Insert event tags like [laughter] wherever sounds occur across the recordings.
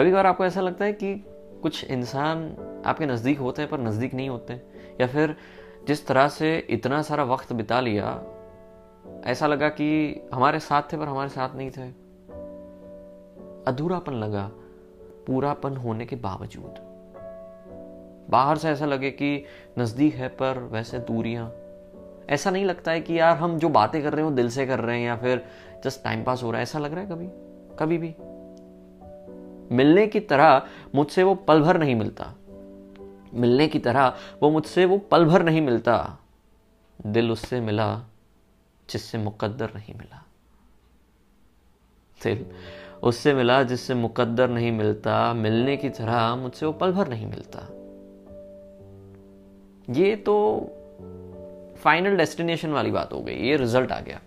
कभी कभार आपको ऐसा लगता है कि कुछ इंसान आपके नज़दीक होते हैं पर नज़दीक नहीं होते? या फिर जिस तरह से इतना सारा वक्त बिता लिया, ऐसा लगा कि हमारे साथ थे पर हमारे साथ नहीं थे? अधूरापन लगा, पूरापन होने के बावजूद। बाहर से ऐसा लगे कि नज़दीक है पर वैसे दूरियाँ। ऐसा नहीं लगता है कि यार हम जो बातें कर रहे हैं वो दिल से कर रहे हैं या फिर जस्ट टाइम पास हो रहा है। ऐसा लग रहा है कभी? कभी भी। मिलने की तरह मुझसे वो पल भर नहीं मिलता। मिलने की तरह वो मुझसे वो पल भर नहीं मिलता। दिल उससे मिला जिससे मुकद्दर नहीं मिला। दिल उससे मिला जिससे मुकद्दर नहीं मिलता। मिलने की तरह मुझसे वो पल भर नहीं मिलता। ये तो फाइनल डेस्टिनेशन वाली बात हो गई, ये रिज़ल्ट आ गया।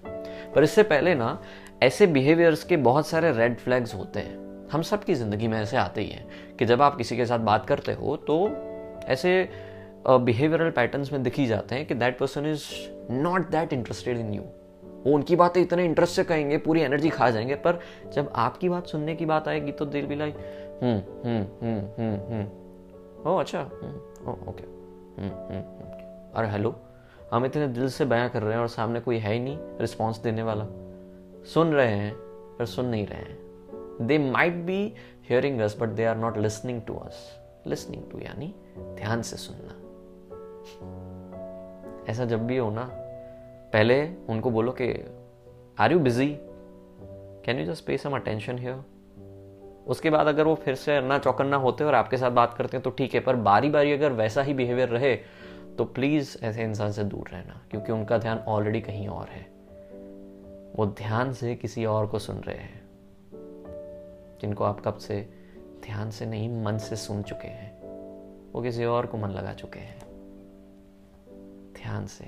पर इससे पहले ना, ऐसे बिहेवियर्स के बहुत सारे रेड फ्लैग्स होते हैं। हम सब की ज़िंदगी में ऐसे आते ही हैं कि जब आप किसी के साथ बात करते हो तो ऐसे बिहेवियरल uh, पैटर्न्स में दिखी जाते हैं कि that person is not that interested in you वो उनकी बातें इतने इंटरेस्ट से कहेंगे पूरी एनर्जी खा जाएँगे पर जब आपकी बात सुनने की बात आएगी तो दिल भी लाइक हम्म हम्म हम्म हम्म ओ अच्छा ओके अरे हेलो हम इतने दिल से बयां कर रहे हैं और सामने कोई है ही नहीं रिस्पॉन्स देने वाला। सुन रहे हैं पर सुन नहीं रहे हैं. They might be hearing us but they are not listening to us listening to यानी ध्यान से सुनना। ऐसा जब भी हो ना, पहले उनको बोलो कि are you busy can you just pay some attention here उसके बाद अगर वो फिर से ना चौकन्ना होते और आपके साथ बात करते हैं तो ठीक है, पर बारी बारी अगर वैसा ही बिहेवियर रहे तो प्लीज़ ऐसे इंसान से दूर रहना, क्योंकि उनका ध्यान ऑलरेडी कहीं और है। वो ध्यान से किसी और को सुन रहे हैं। जिनको आप कब से ध्यान से नहीं, मन से सुन चुके हैं, वो किसी और को मन लगा चुके हैं। ध्यान से,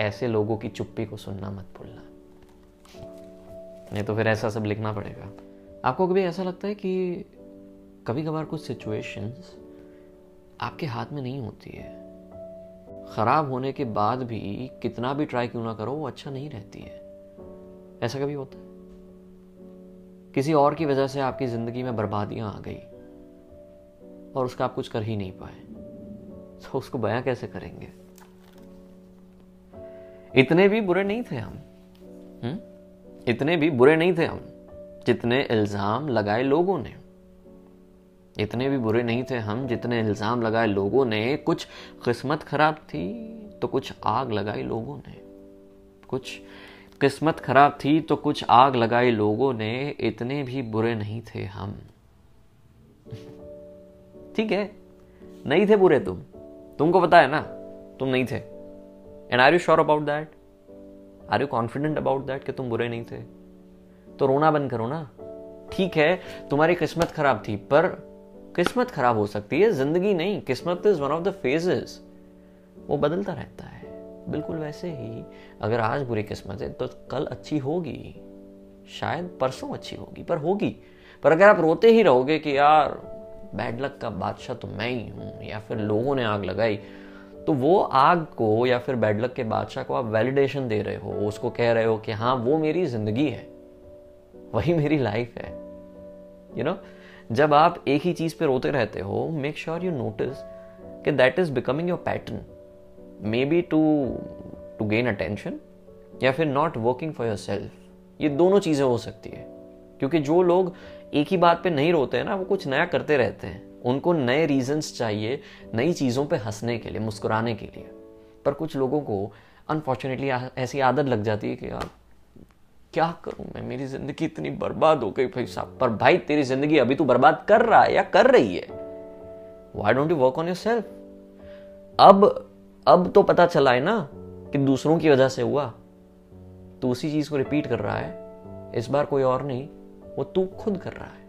ऐसे लोगों की चुप्पी को सुनना मत भूलना। नहीं तो फिर ऐसा सब लिखना पड़ेगा। आपको कभी ऐसा लगता है कि कभी कभार कुछ सिचुएशंस आपके हाथ में नहीं होती है? खराब होने के बाद भी कितना भी ट्राई क्यों ना करो, वो अच्छा नहीं रहती है। ऐसा कभी होता है? किसी और की वजह से आपकी ज़िंदगी में बर्बादियाँ आ गई और उसका आप कुछ कर ही नहीं पाए। तो उसको बयां कैसे करेंगे? इतने भी बुरे नहीं थे हम। हुँ? हम्म? इतने भी बुरे नहीं थे हम, जितने इल्ज़ाम लगाए लोगों ने। इतने भी बुरे नहीं थे हम, जितने इल्ज़ाम लगाए लोगों ने। कुछ किस्मत खराब थी तो कुछ आग लगाई लोगों ने। कुछ किस्मत खराब थी तो कुछ आग लगाई लोगों ने, इतने भी बुरे नहीं थे हम। ठीक है? नहीं थे बुरे तुम। तुमको पता है ना? तुम नहीं थे। And are you sure about that are you confident about that कि तुम बुरे नहीं थे? तो रोना बंद करो ना। ठीक है, तुम्हारी किस्मत खराब थी, पर किस्मत खराब हो सकती है, ज़िंदगी नहीं। किस्मत is one of the phases वो बदलता रहता है। बिल्कुल वैसे ही, अगर आज बुरी किस्मत है तो कल अच्छी होगी। शायद परसों अच्छी होगी, पर होगी। पर अगर आप रोते ही रहोगे कि यार बैड लक का बादशाह तो मैं ही हूँ, या फिर लोगों ने आग लगाई तो वो आग को, या फिर बैड लक के बादशाह को आप वैलिडेशन दे रहे हो, उसको कह रहे हो कि हाँ वो मेरी ज़िंदगी है, वही मेरी लाइफ है। You you know know? जब आप एक ही चीज़ पे रोते रहते हो मेक श्योर यू नोटिस कि that is becoming your pattern maybe to to gain attention या फिर not working for yourself ये दोनों चीज़ें हो सकती है। क्योंकि जो लोग एक ही बात पे नहीं रोते हैं ना, वो कुछ नया करते रहते हैं। उनको नए रीजंस चाहिए नई चीज़ों पे हंसने के लिए, मुस्कुराने के लिए। पर कुछ लोगों को अनफॉर्चुनेटली ऐसी आदत लग जाती है कि यार, क्या करूँ मैं? मेरी ज़िंदगी इतनी बर्बाद हो गई भाई साहब। पर भाई, तेरी ज़िंदगी अभी तू बर्बाद कर रहा है या कर रही है? Why don't you work on yourself अब अब तो पता चला है ना कि दूसरों की वजह से हुआ। तू उसी चीज़ को रिपीट कर रहा है। इस बार कोई और नहीं, वो तू खुद कर रहा है।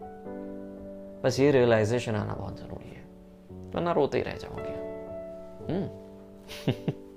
बस ये रियलाइजेशन आना बहुत ज़रूरी है, वरना रोते ही रह जाओगे। हम्म। [laughs]